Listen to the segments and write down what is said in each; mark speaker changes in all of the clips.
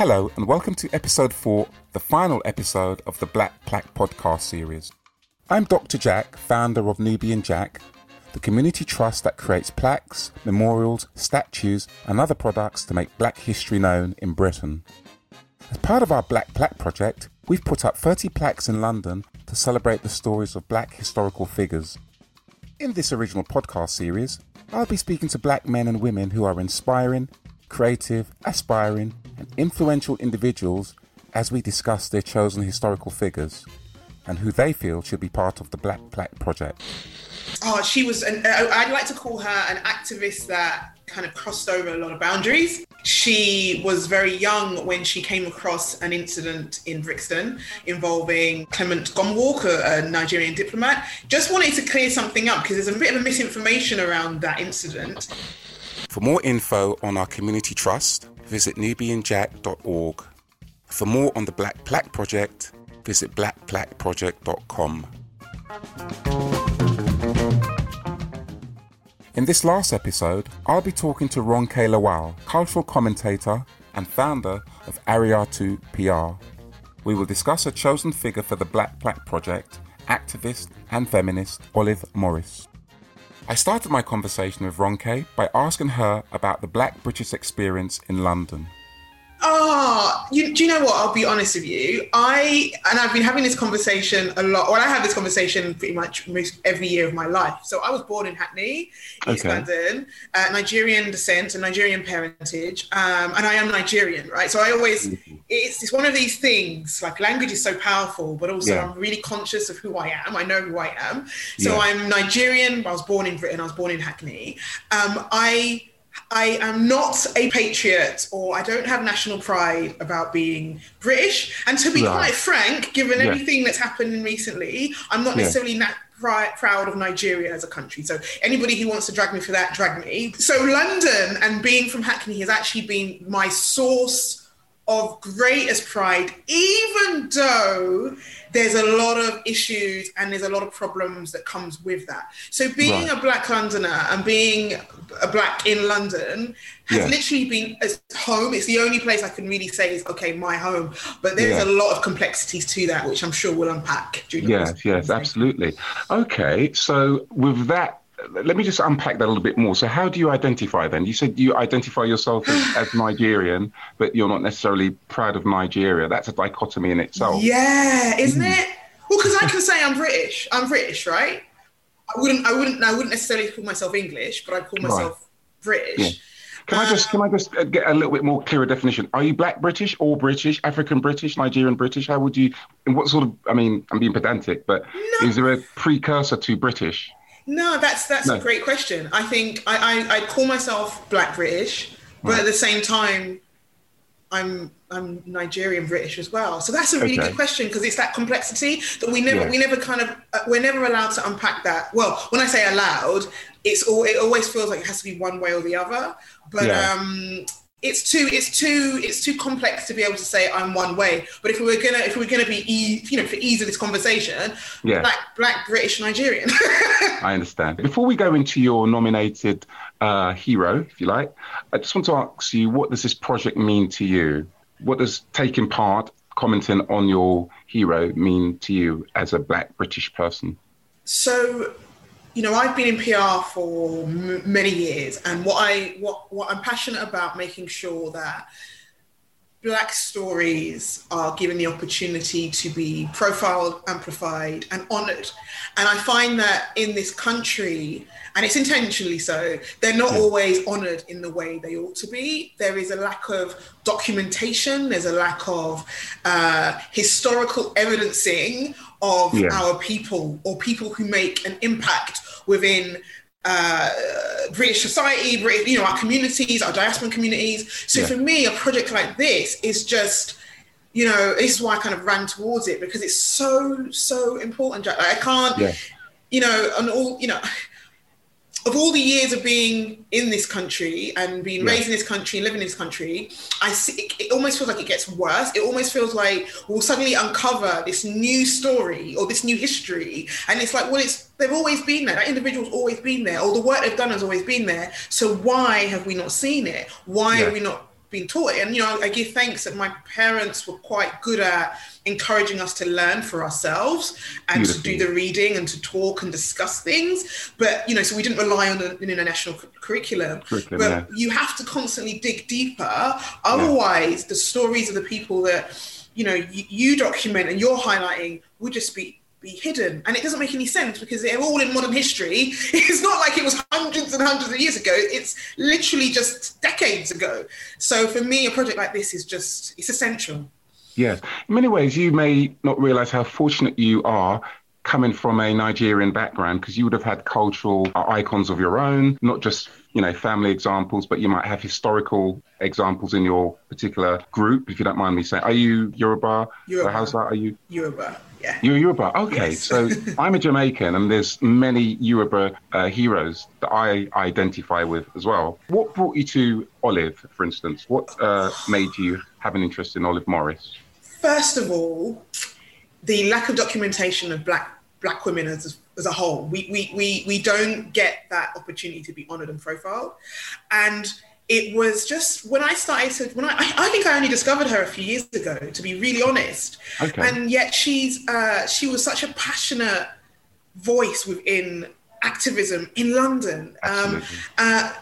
Speaker 1: Hello, and welcome to episode 4, the final episode of the Black Plaque podcast series. I'm Dr. Jack, founder of Nubian Jack, the community trust that creates plaques, memorials, statues, and other products to make black history known in Britain. As part of our Black Plaque project, we've put up 30 plaques in London to celebrate the stories of black historical figures. In this original podcast series, I'll be speaking to black men and women who are inspiring, creative, aspiring, and influential individuals as we discuss their chosen historical figures and who they feel should be part of the Black Plaque project.
Speaker 2: Oh, she was, an, uh, I'd like to call her an activist that kind of crossed over a lot of boundaries. She was very young when she came across an incident in Brixton involving Clement Gomwalk, a, Nigerian diplomat. Just wanted to clear something up because there's a bit of a misinformation around that incident.
Speaker 1: For more info on our community trust, visit nubianjack.org. For more on the Black Plaque Project, visit blackplaqueproject.com. In this last episode, I'll be talking to Ronke Lawal, cultural commentator and founder of Ariatu PR. We will discuss a chosen figure for the Black Plaque Project, activist and feminist Olive Morris. I started my conversation with Ronke by asking her about the Black British experience in London.
Speaker 2: Oh, you, do you know what? I'll be honest with you. I and I've been having this conversation a lot. Well, I have this conversation pretty much most every year of my life. So I was born in Hackney, East okay. London, uh, Nigerian descent and Nigerian parentage, um, and I am Nigerian, right? So I always mm-hmm. it's it's one of these things. Like language is so powerful, but also yeah. I'm really conscious of who I am. I know who I am. So yeah. I'm Nigerian. I was born in Britain. I was born in Hackney. Um, I I am not a patriot or I don't have national pride about being British. And to be right. quite frank, given yeah. everything that's happened recently, I'm not necessarily proud of Nigeria as a country. So anybody who wants to drag me for that, drag me. So London and being from Hackney has actually been my source of greatest pride, even though there's a lot of issues and there's a lot of problems that comes with that. So being right. a black Londoner and being a black in London has yeah. literally been as home. It's the only place I can really say is okay, my home. But there's yeah. a lot of complexities to that, which I'm sure we'll unpack.
Speaker 1: Yes, yes, absolutely. Okay, so with that let me just unpack that a little bit more. So, how do you identify then? You said you identify yourself as, as Nigerian, but you're not necessarily proud of Nigeria. That's a dichotomy in itself.
Speaker 2: Yeah, isn't mm. it? Well, because I can say I'm British. I'm British, right? I wouldn't. I wouldn't. I wouldn't necessarily call myself English, but I call myself right. British. Yeah.
Speaker 1: Can I just can I just uh, get a little bit more clearer definition? Are you Black British, or British, African British, Nigerian British? How would you? In what sort of? I mean, I'm being pedantic, but no. is there a precursor to British?
Speaker 2: No, that's that's no. a great question. I think I, I, I call myself Black British, but right. at the same time, I'm I'm Nigerian British as well. So that's a really okay. good question because it's that complexity that we never yeah. we never kind of uh, we're never allowed to unpack that. Well, when I say allowed, it's all it always feels like it has to be one way or the other. But yeah. um, it's too it's too it's too complex to be able to say I'm one way. But if we were gonna if we were gonna be e- you know for ease of this conversation, yeah. black black British Nigerian.
Speaker 1: I understand. Before we go into your nominated uh, hero, if you like, I just want to ask you what does this project mean to you? What does taking part, commenting on your hero mean to you as a black British person?
Speaker 2: So you know, I've been in PR for m- many years, and what I what what I'm passionate about making sure that black stories are given the opportunity to be profiled, amplified, and honored. And I find that in this country, and it's intentionally so, they're not yeah. always honored in the way they ought to be. There is a lack of documentation, there's a lack of uh, historical evidencing of yeah. our people or people who make an impact within uh, British society, British, you know, our communities, our diaspora communities. So yeah. for me, a project like this is just, you know, this is why I kind of ran towards it because it's so, so important, Jack. Like I can't, yeah. you know, and all, you know, of all the years of being in this country and being yeah. raised in this country and living in this country, I see it, it, almost feels like it gets worse. It almost feels like we'll suddenly uncover this new story or this new history, and it's like, well, it's they've always been there. That individual's always been there, or the work they've done has always been there. So why have we not seen it? Why yeah. are we not been taught. And you know, I give thanks that my parents were quite good at encouraging us to learn for ourselves and Beautiful. to do the reading and to talk and discuss things. But you know, so we didn't rely on an international curriculum. curriculum but yeah. you have to constantly dig deeper. Otherwise, yeah. the stories of the people that you know you, you document and you're highlighting would just be be hidden. And it doesn't make any sense because they're all in modern history. It's not like it was hundreds and hundreds of years ago. It's literally just decades ago. So for me, a project like this is just, it's essential.
Speaker 1: Yes. In many ways, you may not realize how fortunate you are coming from a Nigerian background because you would have had cultural icons of your own, not just you know family examples, but you might have historical examples in your particular group. If you don't mind me saying, are you Yoruba?
Speaker 2: Yoruba.
Speaker 1: How's that? Are you
Speaker 2: Yoruba? Yeah.
Speaker 1: You're Yoruba. Okay, yes. so I'm a Jamaican, and there's many Yoruba uh, heroes that I identify with as well. What brought you to Olive, for instance? What uh, made you have an interest in Olive Morris?
Speaker 2: First of all, the lack of documentation of black black women as as a whole. We we we we don't get that opportunity to be honoured and profiled, and it was just when I started to when I I think I only discovered her a few years ago to be really honest, okay. and yet she's uh, she was such a passionate voice within activism in London. Um, uh,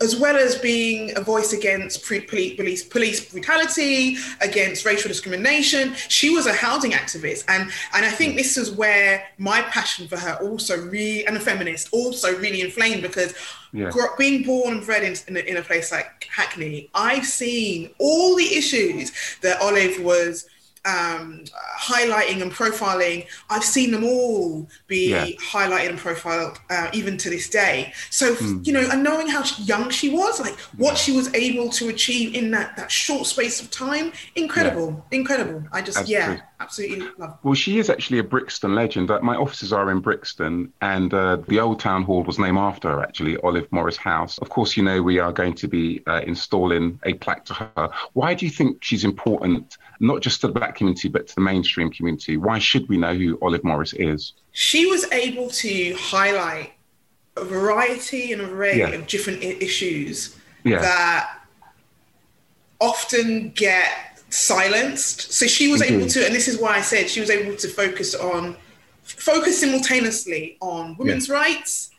Speaker 2: as well as being a voice against police, police brutality, against racial discrimination. She was a housing activist. And, and I think mm. this is where my passion for her also really, and a feminist, also really inflamed because yeah. being born and bred in, in, a, in a place like Hackney, I've seen all the issues that Olive was um, highlighting and profiling, I've seen them all be yeah. highlighted and profiled uh, even to this day. So, mm. you know, and knowing how young she was, like what yeah. she was able to achieve in that, that short space of time, incredible, yeah. incredible. I just, yeah absolutely love.
Speaker 1: Well, she is actually a Brixton legend. Uh, my offices are in Brixton, and uh, the old town hall was named after her, actually, Olive Morris House. Of course, you know we are going to be uh, installing a plaque to her. Why do you think she's important, not just to the black community, but to the mainstream community? Why should we know who Olive Morris is?
Speaker 2: She was able to highlight a variety and array yeah. of different I- issues yeah. that often get silenced. So she was mm-hmm. able to, and this is why I said she was able to focus on, focus simultaneously on women's yeah. rights,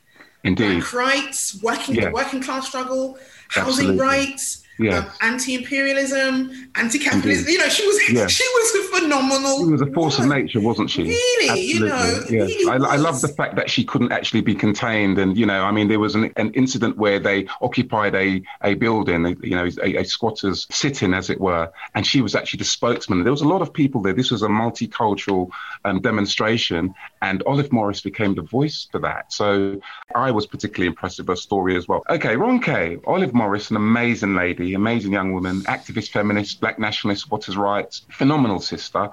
Speaker 1: Indeed.
Speaker 2: black rights, working yeah. working class struggle, housing Absolutely. rights, yeah. Um, anti-imperialism, anti-capitalism. Indeed. You know, she was yeah. she was a phenomenal.
Speaker 1: She was a force woman. of nature, wasn't she?
Speaker 2: Really, Absolutely. you know.
Speaker 1: Yeah. Really I, I, love the fact that she couldn't actually be contained, and you know, I mean, there was an, an incident where they occupied a a building, you know, a, a squatters sit-in, as it were, and she was actually the spokesman. There was a lot of people there. This was a multicultural um, demonstration, and Olive Morris became the voice for that. So I was particularly impressed with her story as well. Okay, Ronke, Olive Morris, an amazing lady amazing young woman, activist, feminist, black nationalist, what is rights, phenomenal sister.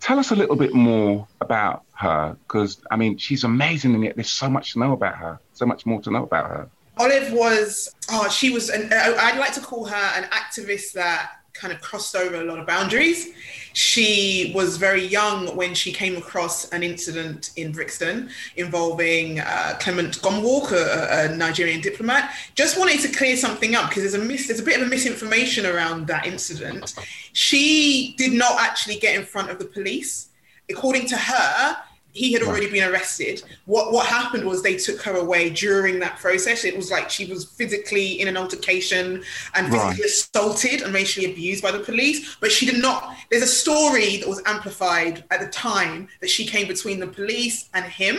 Speaker 1: Tell us a little bit more about her, because I mean, she's amazing, and yet there's so much to know about her, so much more to know about her.
Speaker 2: Olive was, oh, she was, an, I'd like to call her an activist that kind of crossed over a lot of boundaries. She was very young when she came across an incident in Brixton involving uh, Clement Gomwalk, a, a, Nigerian diplomat. Just wanted to clear something up because there's a mis- there's a bit of a misinformation around that incident. She did not actually get in front of the police. According to her, he had already been arrested. What what happened was they took her away during that process. It was like she was physically in an altercation and physically right. assaulted and racially abused by the police. But she did not. There's a story that was amplified at the time that she came between the police and him,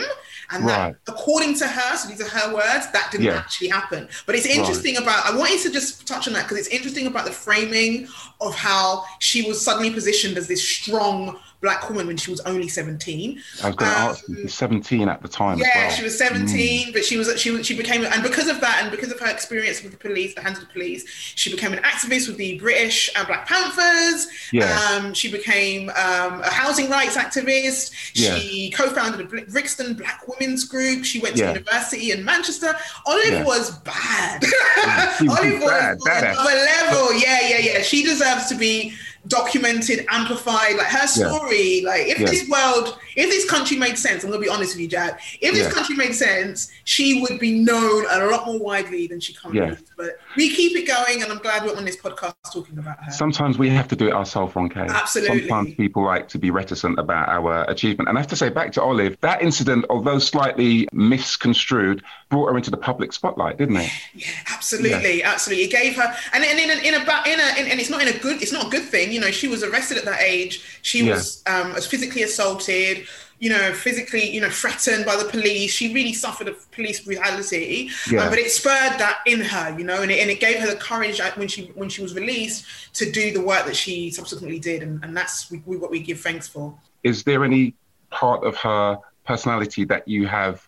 Speaker 2: and right. that, according to her, so these are her words, that didn't yeah. actually happen. But it's interesting right. about. I wanted to just touch on that because it's interesting about the framing of how she was suddenly positioned as this strong black woman when she was only 17.
Speaker 1: I was going to um, ask you, 17 at the time.
Speaker 2: Yeah,
Speaker 1: well.
Speaker 2: she was 17, mm. but she was she she became and because of that and because of her experience with the police, the hands of the police, she became an activist with the British and Black Panthers. Yeah. Um, she became um, a housing rights activist. Yeah. She co-founded a Brixton Black Women's Group. She went to yeah. university in Manchester. Olive yeah. was bad. Olive was bad, on another level. Yeah, yeah, yeah. She deserves to be documented, amplified, like her story. Yeah. Like if yeah. this world, if this country made sense, I'm gonna be honest with you, Jack. If this yeah. country made sense, she would be known a lot more widely than she currently is. But we keep it going, and I'm glad we're on this podcast talking about her.
Speaker 1: Sometimes we have to do it ourselves, Ronke.
Speaker 2: Absolutely.
Speaker 1: Sometimes people like to be reticent about our achievement. And I have to say, back to Olive, that incident, although slightly misconstrued, brought her into the public spotlight, didn't it?
Speaker 2: Yeah, absolutely, yeah. absolutely. It gave her, and, and in, a, in a, in a, in, and it's not in a good, it's not a good thing. You know, she was arrested at that age. She yeah. was um, was physically assaulted you know, physically, you know, threatened by the police. She really suffered a police brutality, um, yeah. um, but it spurred that in her, you know, and it, and it gave her the courage when she when she was released to do the work that she subsequently did, and, and that's we, we, what we give thanks for.
Speaker 1: Is there any part of her personality that you have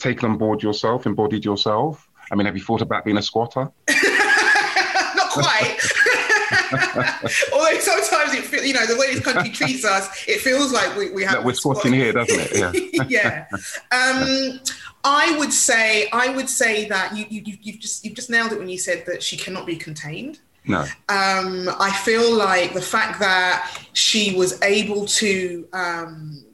Speaker 1: taken on board yourself, embodied yourself? I mean, have you thought about being a squatter?
Speaker 2: Not quite. Although sometimes it feels, you know, the way this country treats us, it feels like we, we have.
Speaker 1: we're squatting here, doesn't it?
Speaker 2: Yeah. yeah. Um, I would say, I would say that you, you, you've just, you've just nailed it when you said that she cannot be contained.
Speaker 1: No.
Speaker 2: Um, I feel like the fact that she was able to, um,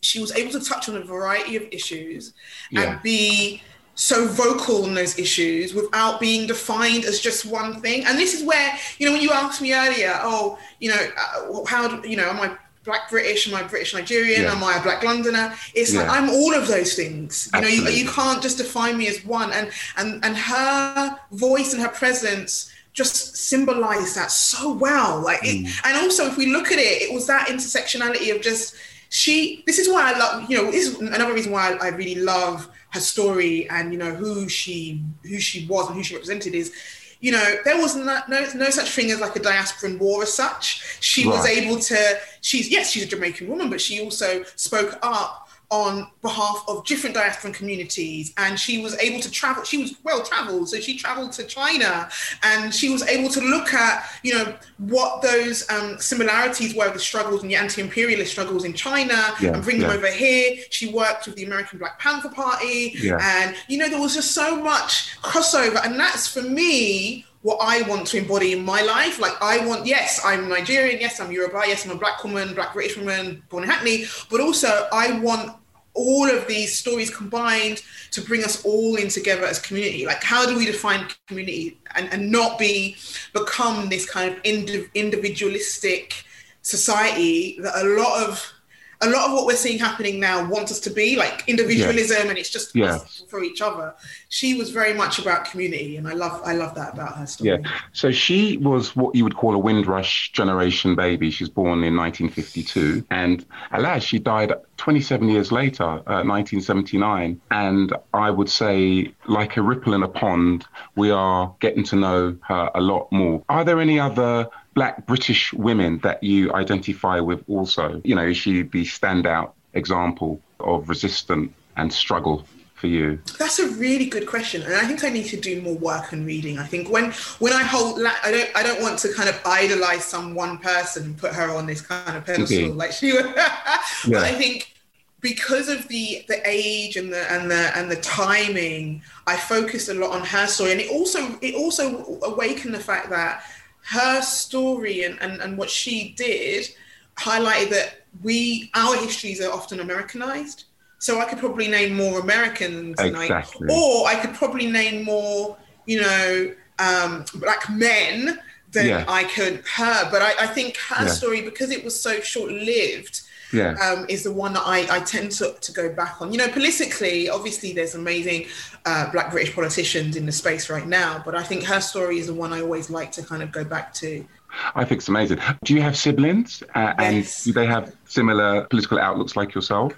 Speaker 2: she was able to touch on a variety of issues yeah. and be so vocal on those issues without being defined as just one thing. And this is where, you know, when you asked me earlier, oh, you know, uh, how, do, you know, am I black British? Am I British Nigerian? Yeah. Am I a black Londoner? It's yeah. like I'm all of those things. You Absolutely. know, you, you can't just define me as one. And and and her voice and her presence just symbolized that so well. Like, it, mm. and also if we look at it, it was that intersectionality of just she. This is why I love. You know, this is another reason why I, really love her story and you know who she who she was and who she represented is you know there was no, no, no such thing as like a diasporan war as such she right. was able to she's yes she's a jamaican woman but she also spoke up on behalf of different diasporan communities and she was able to travel she was well traveled so she traveled to china and she was able to look at you know what those um, similarities were the struggles and the anti-imperialist struggles in china yeah, and bring yeah. them over here she worked with the american black panther party yeah. and you know there was just so much crossover and that's for me what I want to embody in my life. Like I want, yes, I'm Nigerian, yes, I'm Yoruba, yes, I'm a black woman, black British woman, born in Hackney, but also I want all of these stories combined to bring us all in together as community like how do we define community and, and not be become this kind of individualistic society that a lot of a lot of what we're seeing happening now wants us to be like individualism and it's just for each other. She was very much about community and i love i love that about her story.
Speaker 1: Yeah. So she was what you would call a windrush generation baby. She was born in 1952 and alas she died 27 years later uh, 1979 and i would say like a ripple in a pond we are getting to know her a lot more. Are there any other black British women that you identify with also? You know, is she the standout example of resistance and struggle for you?
Speaker 2: That's a really good question, and I think I need to do more work and reading. I think when when I hold, I don't I don't want to kind of idolize some one person and put her on this kind of pedestal okay. like she would. but I think because of the the age and the and the and the timing, I focused a lot on her story, and it also it also awakened the fact that her story and, and, and what she did highlighted that we our histories are often Americanized. So I could probably name more Americans tonight, exactly. or I could probably name more, you know, um, black men than yeah. I could her. But I, I think her yeah. story, because it was so short lived, yeah. um, is the one that I, I tend to, to go back on. You know, politically, obviously, there's amazing uh, Black British politicians in the space right now, but I think her story is the one I always like to kind of go back to.
Speaker 1: I think it's amazing. Do you have siblings? Uh, yes. And do they have similar political outlooks like yourself?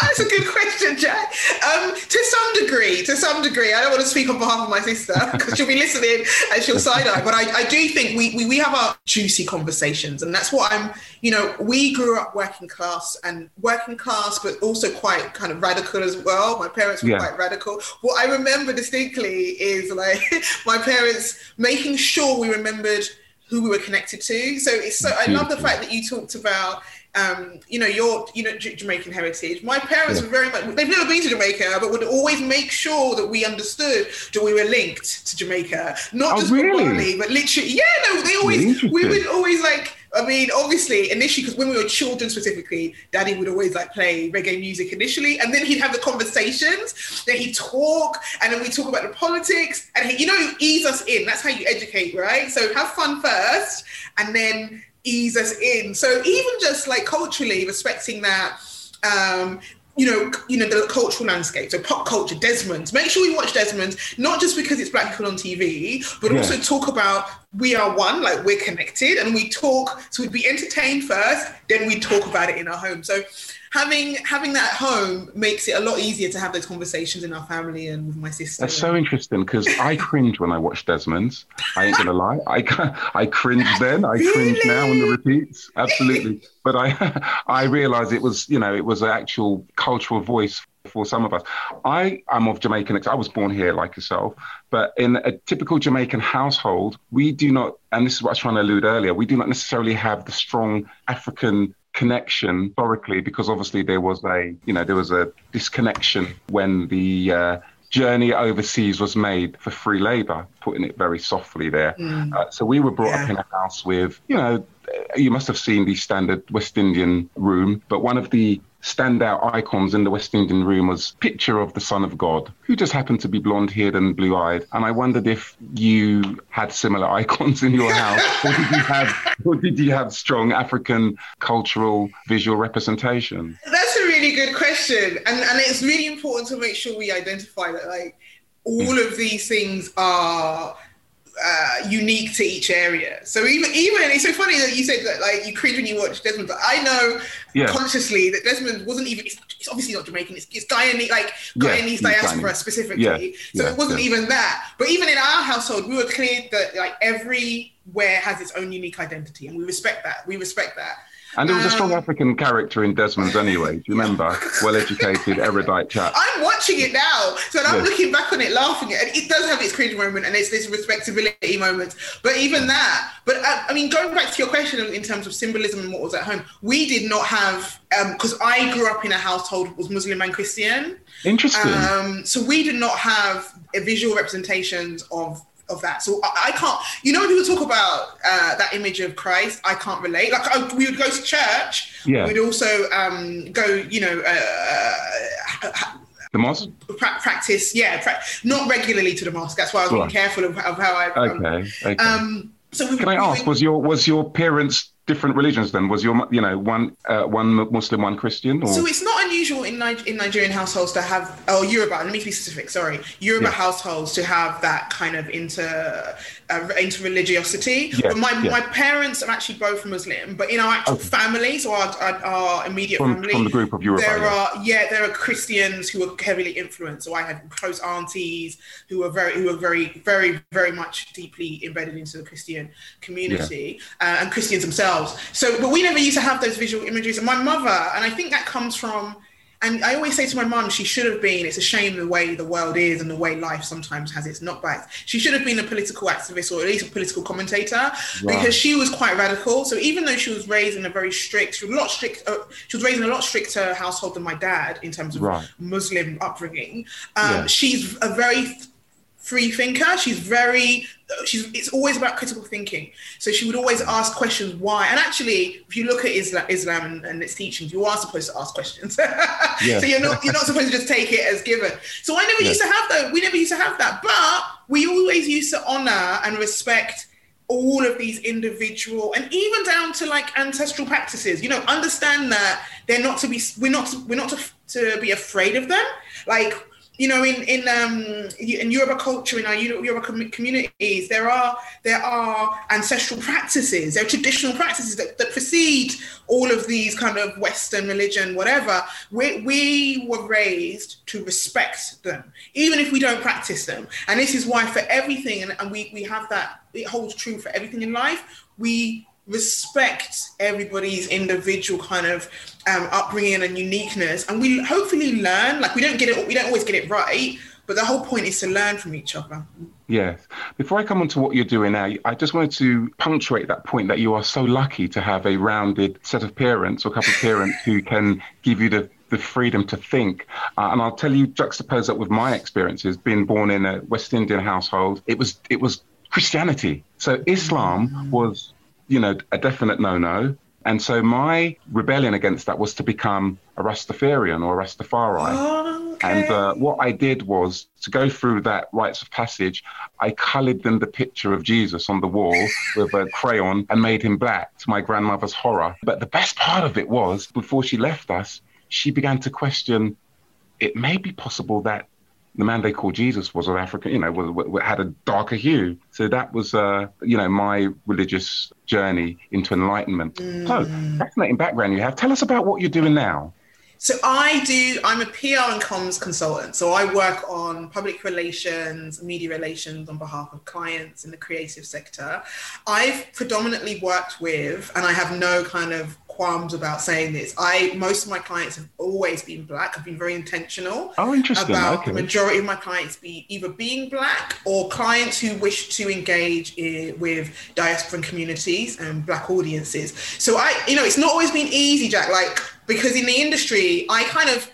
Speaker 2: That's a good question, Jack. Um, to some degree, to some degree, I don't want to speak on behalf of my sister because she'll be listening and she'll side eye. But I, I do think we, we, we have our juicy conversations, and that's what I'm. You know, we grew up working class and working class, but also quite kind of radical as well. My parents were yeah. quite radical. What I remember distinctly is like my parents making sure we remembered who we were connected to. So it's so I love the fact that you talked about um, you know, your you know Jamaican heritage. My parents yeah. were very much they've never been to Jamaica, but would always make sure that we understood that we were linked to Jamaica, not oh, just really? but literally. Yeah, no, they always we would always like I mean, obviously, initially, because when we were children specifically, Daddy would always like play reggae music initially, and then he'd have the conversations. Then he'd talk, and then we talk about the politics, and he, you know, ease us in. That's how you educate, right? So have fun first, and then ease us in. So even just like culturally respecting that um, you know, you know the cultural landscape. So pop culture, Desmond. Make sure we watch Desmond, not just because it's black people on TV, but yeah. also talk about we are one, like we're connected, and we talk. So we'd be entertained first, then we talk about it in our home. So having having that home makes it a lot easier to have those conversations in our family and with my sister.
Speaker 1: That's so interesting because I cringe when I watch Desmond's. I ain't gonna lie, I I cringe then, I really? cringe now in the repeats. Absolutely, but I I realised it was you know it was an actual cultural voice for some of us. I am of Jamaican. I was born here, like yourself, but in a typical Jamaican household, we do not, and this is what I was trying to allude earlier, we do not necessarily have the strong African connection historically because obviously there was a you know there was a disconnection when the uh, journey overseas was made for free labor putting it very softly there mm. uh, so we were brought yeah. up in a house with you know you must have seen the standard west indian room but one of the standout icons in the West Indian room was picture of the Son of God, who just happened to be blonde-haired and blue-eyed. And I wondered if you had similar icons in your house, or did you have, or did you have strong African cultural visual representation?
Speaker 2: That's a really good question, and and it's really important to make sure we identify that like all of these things are uh, unique to each area. So even even it's so funny that you said that like you cringe when you watch Desmond, but I know yeah. consciously that Desmond wasn't even. It's, it's obviously not Jamaican. It's, it's Guyanese, like Guyanese yeah, diaspora specifically. Yeah, so it wasn't even that. But even in our household, we were clear that like everywhere has its own unique identity, and we respect that. We respect that.
Speaker 1: And there was a strong um, African character in Desmond's anyway. Do you remember? Well educated, erudite chap.
Speaker 2: I'm watching it now. So I'm yes. looking back on it, laughing at it. It does have its cringe moment and it's this respectability moment. But even that, but uh, I mean, going back to your question in terms of symbolism and what was at home, we did not have, because um, I grew up in a household that was Muslim and Christian.
Speaker 1: Interesting.
Speaker 2: Um, so we did not have visual representations of of that. So I, I, can't, you know, when people talk about uh, that image of Christ, I can't relate. Like I, we would go to church, yeah. we'd also um, go, you know, uh,
Speaker 1: uh the mosque
Speaker 2: pra- practice, yeah, pra- not regularly to the mosque. That's why I was being careful of, of, how I.
Speaker 1: Um, okay. okay. Um, so we, can I ask, was your was your parents different religions then? Was your, you know, one uh, one Muslim, one Christian? Or?
Speaker 2: So it's not unusual in, in Nigerian households to have, oh, Yoruba, let me be specific, sorry. Yoruba yeah. households to have that kind of inter, uh, interreligiosity. Yeah. But my, yeah. my parents are actually both Muslim, but in our actual okay. family, so our, our, our immediate
Speaker 1: from,
Speaker 2: family,
Speaker 1: from the group of Yoruba,
Speaker 2: there are, yeah, there are Christians who are heavily influenced. So I have close aunties who are very, who are very, very, very much deeply embedded into the Christian community uh, and Christians themselves themselves. So, but we never used to have those visual images. And my mother, and I think that comes from and I always say to my mum, she should have been. It's a shame the way the world is and the way life sometimes has its knockbacks. She should have been a political activist or at least a political commentator wow. because she was quite radical. So even though she was raised in a very strict, she was a lot strict. Uh, she was raised in a lot stricter household than my dad in terms of right. Muslim upbringing. Um, yeah. She's a very free thinker. She's very she's it's always about critical thinking. So she would always ask questions why. And actually, if you look at Islam, Islam and, and its teachings, you are supposed to ask questions. yeah. So you're not you're not supposed to just take it as given. So I never yeah. used to have that. We never used to have that. But we always used to honor and respect all of these individual and even down to like ancestral practices you know understand that they're not to be we're not we're not to, to be afraid of them like you know, in in um, in Yoruba culture, in our Yoruba communities, there are there are ancestral practices, there are traditional practices that, that precede all of these kind of Western religion, whatever. We we were raised to respect them, even if we don't practice them. And this is why, for everything, and, and we we have that. It holds true for everything in life. We respect everybody's individual kind of um, upbringing and uniqueness, and we hopefully learn. Like we don't get it, we don't always get it right, but the whole point is to learn from each other.
Speaker 1: Yes. Before I come on to what you're doing now, I just wanted to punctuate that point that you are so lucky to have a rounded set of parents or couple of parents who can give you the the freedom to think. Uh, and I'll tell you, juxtapose that with my experiences. Being born in a West Indian household, it was it was Christianity. So Islam was you know, a definite no no. And so my rebellion against that was to become a Rastafarian or a Rastafari.
Speaker 2: Oh, okay.
Speaker 1: And uh, what I did was to go through that rites of passage, I coloured in the picture of Jesus on the wall with a crayon and made him black to my grandmother's horror. But the best part of it was, before she left us, she began to question it may be possible that the man they called Jesus was of African, you know, was, was, had a darker hue. So that was, uh, you know, my religious journey into enlightenment. Mm. So, fascinating background you have. Tell us about what you're doing now.
Speaker 2: So I do. I'm a PR and comms consultant. So I work on public relations, media relations on behalf of clients in the creative sector. I've predominantly worked with, and I have no kind of qualms about saying this. I most of my clients have always been black. I've been very intentional.
Speaker 1: Oh, interesting.
Speaker 2: About
Speaker 1: okay.
Speaker 2: the majority of my clients be either being black or clients who wish to engage in, with diasporan communities and black audiences. So I, you know, it's not always been easy, Jack. Like because in the industry, I kind of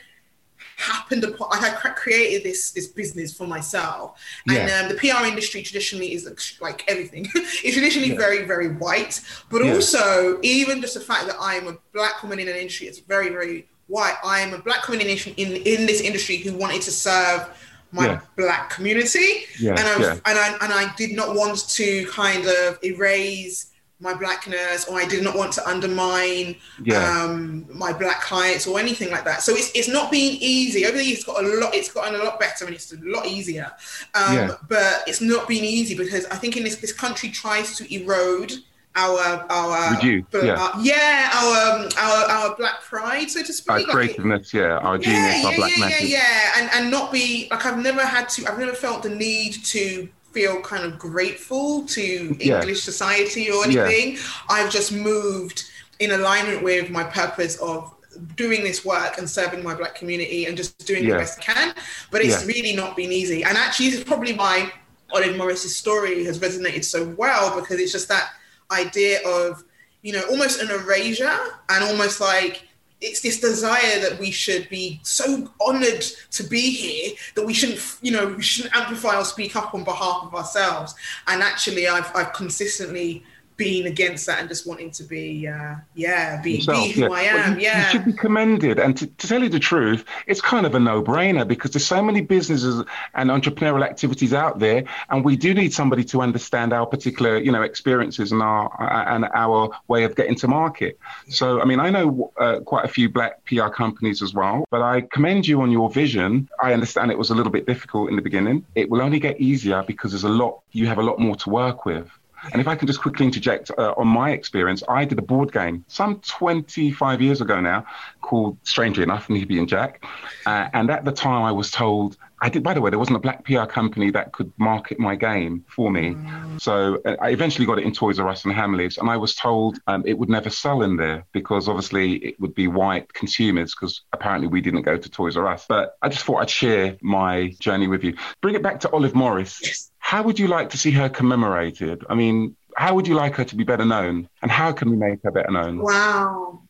Speaker 2: happened upon I had created this this business for myself. And yeah. um, the PR industry traditionally is like everything. It's traditionally yeah. very very white. But yeah. also even just the fact that I'm a black woman in an industry it's very very white. I am a black woman in, in, in this industry who wanted to serve my black community. And I was, and I and I did not want to kind of erase my blackness or I did not want to undermine yeah. um, my black clients or anything like that. So it's, it's not been easy. Over the years, it's got a lot, it's gotten a lot better and it's a lot easier. Um, yeah. But it's not been easy because I think in this, this country tries to erode our our
Speaker 1: yeah.
Speaker 2: Uh, yeah our, um, our our black pride so to speak
Speaker 1: our creativeness like yeah our genius yeah,
Speaker 2: our
Speaker 1: yeah, black
Speaker 2: yeah, magic. yeah yeah and and not be like I've never had to I've never felt the need to feel kind of grateful to yeah. English society or anything. Yeah. I've just moved in alignment with my purpose of doing this work and serving my black community and just doing yeah. the best I can. But it's really not been easy. And actually, this is probably why Olive Morris's story has resonated so well because it's just that idea of, you know, almost an erasure and almost like it's this desire that we should be so honored to be here that we shouldn't you know we shouldn't amplify or speak up on behalf of ourselves. And actually i've, I've consistently being against that and just wanting to be, uh, yeah, be, Yourself, be who yeah. I am.
Speaker 1: You,
Speaker 2: yeah.
Speaker 1: You should be commended. And to, to, tell you the truth, it's kind of a no brainer because there's so many businesses and entrepreneurial activities out there. And we do need somebody to understand our particular, you know, experiences and our, uh, and our way of getting to market. So, I mean, I know uh, quite a few black PR companies as well, but I commend you on your vision. I understand it was a little bit difficult in the beginning. It will only get easier because there's a lot, you have a lot more to work with. And if I can just quickly interject uh, on my experience, I did a board game some 25 years ago now called, strangely enough, Nubian Jack. Uh, and at the time, I was told, I did, by the way, there wasn't a black PR company that could market my game for me. Mm. So uh, I eventually got it in Toys R Us and Hamleys. And I was told um, it would never sell in there because obviously it would be white consumers because apparently we didn't go to Toys R Us. But I just thought I'd share my journey with you. Bring it back to Olive Morris. Yes how would you like to see her commemorated? I mean, how would you like her to be better known? And how can we make her better known?
Speaker 2: Wow.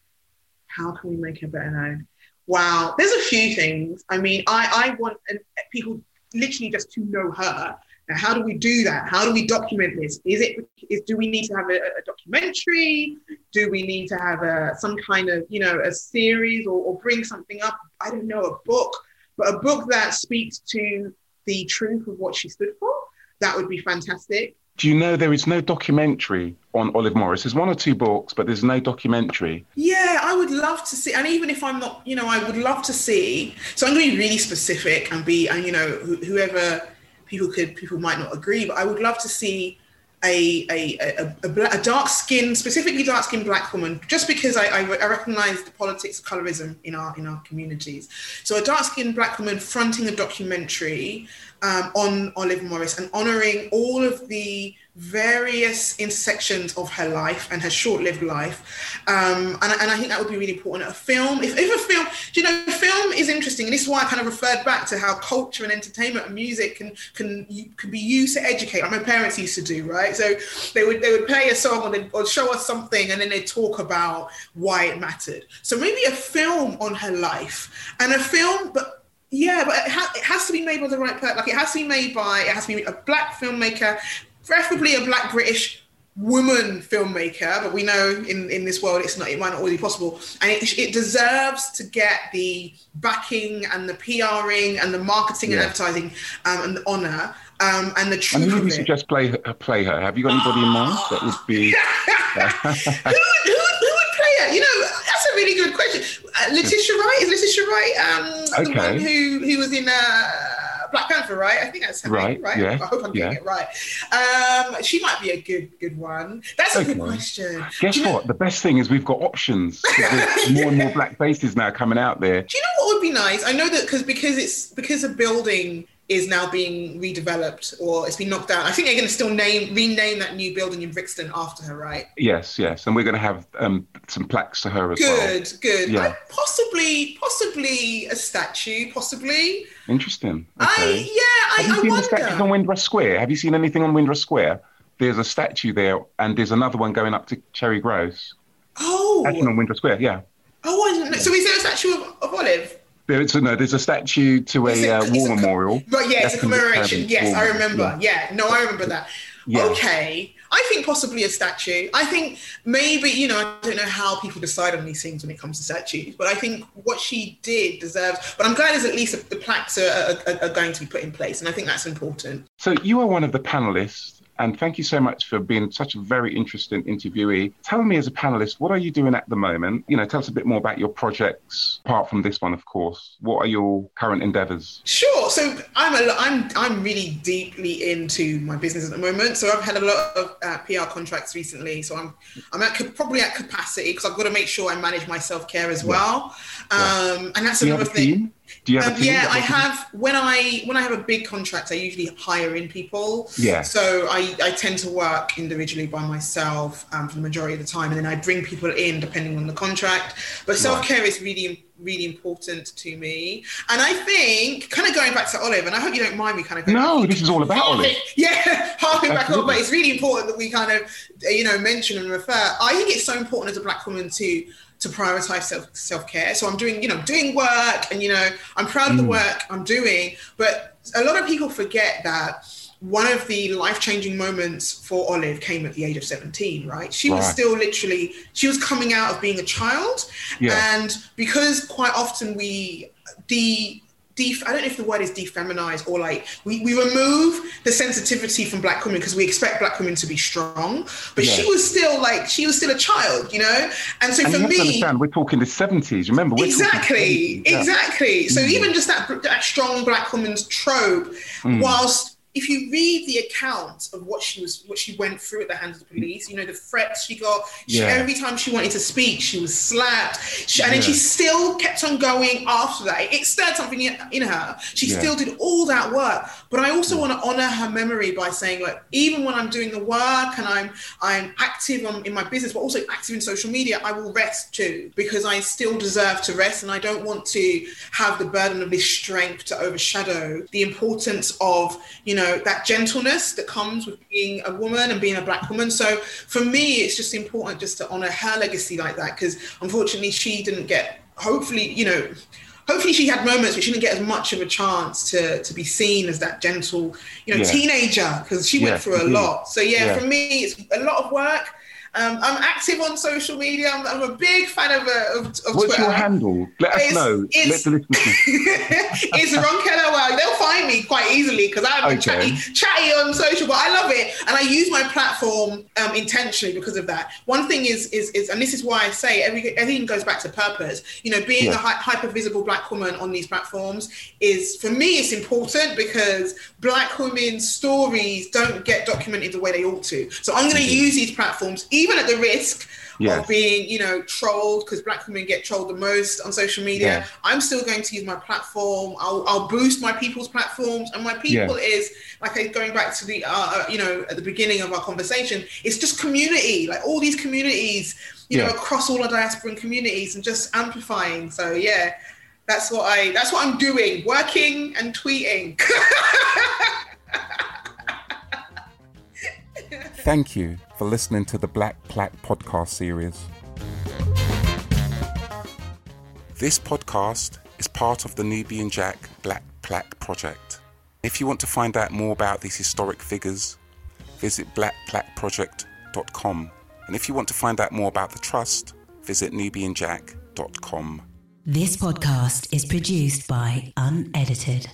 Speaker 2: How can we make her better known? Wow. There's a few things. I mean, I, I want people literally just to know her. Now, how do we do that? How do we document this? Is it is do we need to have a, a documentary? Do we need to have a some kind of you know a series or, or bring something up? I don't know a book, but a book that speaks to the truth of what she stood for that would be fantastic.
Speaker 1: Do you know there is no documentary on Olive Morris? There's one or two books, but there's no documentary.
Speaker 2: Yeah, I would love to see, and even if I'm not, you know, I would love to see. So I'm going to be really specific and be, and you know, whoever people could, people might not agree, but I would love to see a a, a, a, dark skinned, specifically dark skinned black woman, just because I, I, I recognize the politics of colorism in our in our communities. So a dark skinned black woman fronting a documentary um, on Olive Morris and honoring all of the various intersections of her life and her short-lived life. Um, and, and, I think that would be really important. A film, if, if a film, you know, film is interesting. And this is why I kind of referred back to how culture and entertainment and music can can can be used to educate, like my parents used to do, right? So they would they would play a song or, they, or show us something, and then they talk about why it mattered. So maybe a film on her life and a film, but yeah, but it, ha- it, has to be made by the right person. Like it has to be made by it has to be a black filmmaker preferably a black British woman filmmaker, but we know in, in this world it's not it might not always be possible, and it, it deserves to get the backing and the PRing and the marketing yeah. and advertising um, and the honor um, and the truth.
Speaker 1: And who would you suggest play her, play her? Have you got anybody in mind that would be?
Speaker 2: who, who, who, would play her? You know, that's a really good question. Uh, Letitia Wright is Letitia Wright um, okay. the one who who was in. Uh, Black Panther, right? I think that's her right. Name, right? Yeah. I hope I'm getting yeah. it right. Um, she might be a good good one. That's a good question.
Speaker 1: Guess what? Know... The best thing is we've got options. There's more and more black faces now coming out there.
Speaker 2: Do you know what would be nice? I know that because because it's because of building is now being redeveloped or it's been knocked down. I think they're going to still name rename that new building in Brixton after her, right?
Speaker 1: Yes, yes, and we're going to have um, some plaques to her as
Speaker 2: good,
Speaker 1: well.
Speaker 2: Good, good. Yeah. possibly, possibly a statue, possibly.
Speaker 1: Interesting.
Speaker 2: Okay. I, yeah,
Speaker 1: have I, you
Speaker 2: seen
Speaker 1: the statues on Windrush Square? Have you seen anything on Windrush Square? There's a statue there, and there's another one going up to Charing Cross.
Speaker 2: Oh,
Speaker 1: actually on Windrush Square, yeah.
Speaker 2: Oh, I didn't know. So is there a statue of, of Olive?
Speaker 1: There's a, no, there's a statue to a, uh, war a, memorial.
Speaker 2: Right, yeah, it's a commemoration. Yes, I remember. Yeah. yeah. no, I remember that. Yeah. Okay. I think possibly a statue. I think maybe, you know, I don't know how people decide on these things when it comes to statues, but I think what she did deserves. But I'm glad there's at least the plaques are, are, are going to be put in place, and I think that's important.
Speaker 1: So you are one of the panelists and thank you so much for being such a very interesting interviewee. Tell me, as a panelist, what are you doing at the moment? You know, tell us a bit more about your projects, apart from this one, of course. What are your current endeavors?
Speaker 2: Sure. So I'm a, I'm I'm really deeply into my business at the moment. So I've had a lot of uh, PR contracts recently. So I'm I'm at, probably at capacity because I've got to make sure I manage my self care as well. Yeah. Um, and that's another thing. Team?
Speaker 1: Do you have um,
Speaker 2: Yeah, I have. When I when I have a big contract, I usually hire in people.
Speaker 1: Yeah.
Speaker 2: So I, I tend to work individually by myself um, for the majority of the time, and then I bring people in depending on the contract. But self care right. is really really important to me. And I think, kind of going back to Olive, and I hope you don't mind me kind of
Speaker 1: going No, this is all about Olive.
Speaker 2: Yeah, harping back on, but it's really important that we kind of, you know, mention and refer. I think it's so important as a black woman to to prioritize self self care. So I'm doing, you know, doing work, and you know, I'm proud of the mm. work I'm doing. But a lot of people forget that one of the life changing moments for Olive came at the age of 17, right? She right. was still literally, she was coming out of being a child. Yeah. And because quite often we de def- I don't know if the word is defeminize or like we, we remove the sensitivity from black women because we expect black women to be strong, but yeah. she was still like she was still a child, you know. And so
Speaker 1: and
Speaker 2: for me,
Speaker 1: understand we're talking the seventies. Remember,
Speaker 2: exactly, exactly. So mm. even just that that strong black woman's trope, mm. whilst if you read the account of what she was, what she went through at the hands of the police, you know, the threats she got. She, yeah. Every time she wanted to speak, she was slapped, she, and yeah. then she still kept on going after that. It stirred something in, her. She yeah. still did all that work. But I also want to honor her memory by saying, like, even when I'm doing the work and I'm I'm active on, in my business, but also active in social media, I will rest too because I still deserve to rest, and I don't want to have the burden of this strength to overshadow the importance of, you know know that gentleness that comes with being a woman and being a black woman. So for me it's just important just to honor her legacy like that because unfortunately she didn't get hopefully you know hopefully she had moments but she didn't get as much of a chance to to be seen as that gentle you know yeah. teenager because she yeah, went through a mm-hmm. lot. So yeah, yeah, for me it's a lot of work um, I'm active on social media. I'm, I'm a big fan of, uh, of, of
Speaker 1: What's Twitter. your handle? Let us it's, know.
Speaker 2: It's, Let the it's Ronkeller Well, they'll find me quite easily because I'm okay. chatty, chatty on social, but I love it, and I use my platform um, intentionally because of that. One thing is, is, is, and this is why I say every, everything goes back to purpose. You know, being yeah. a hyper visible black woman on these platforms is, for me, it's important because black women's stories don't get documented the way they ought to. So I'm going to mm-hmm. use these platforms, even even at the risk yes. of being, you know, trolled because black women get trolled the most on social media. Yeah. I'm still going to use my platform. I'll, I'll boost my people's platforms, and my people yeah. is like going back to the, uh, uh, you know, at the beginning of our conversation. It's just community, like all these communities, you yeah. know, across all our diasporan communities, and just amplifying. So yeah, that's what I that's what I'm doing, working and tweeting.
Speaker 1: Thank you for listening to the Black Plaque podcast series. This podcast is part of the Nubian Jack Black Plaque project. If you want to find out more about these historic figures, visit blackplaqueproject.com. And if you want to find out more about the Trust, visit nubianjack.com.
Speaker 3: This podcast is produced by Unedited.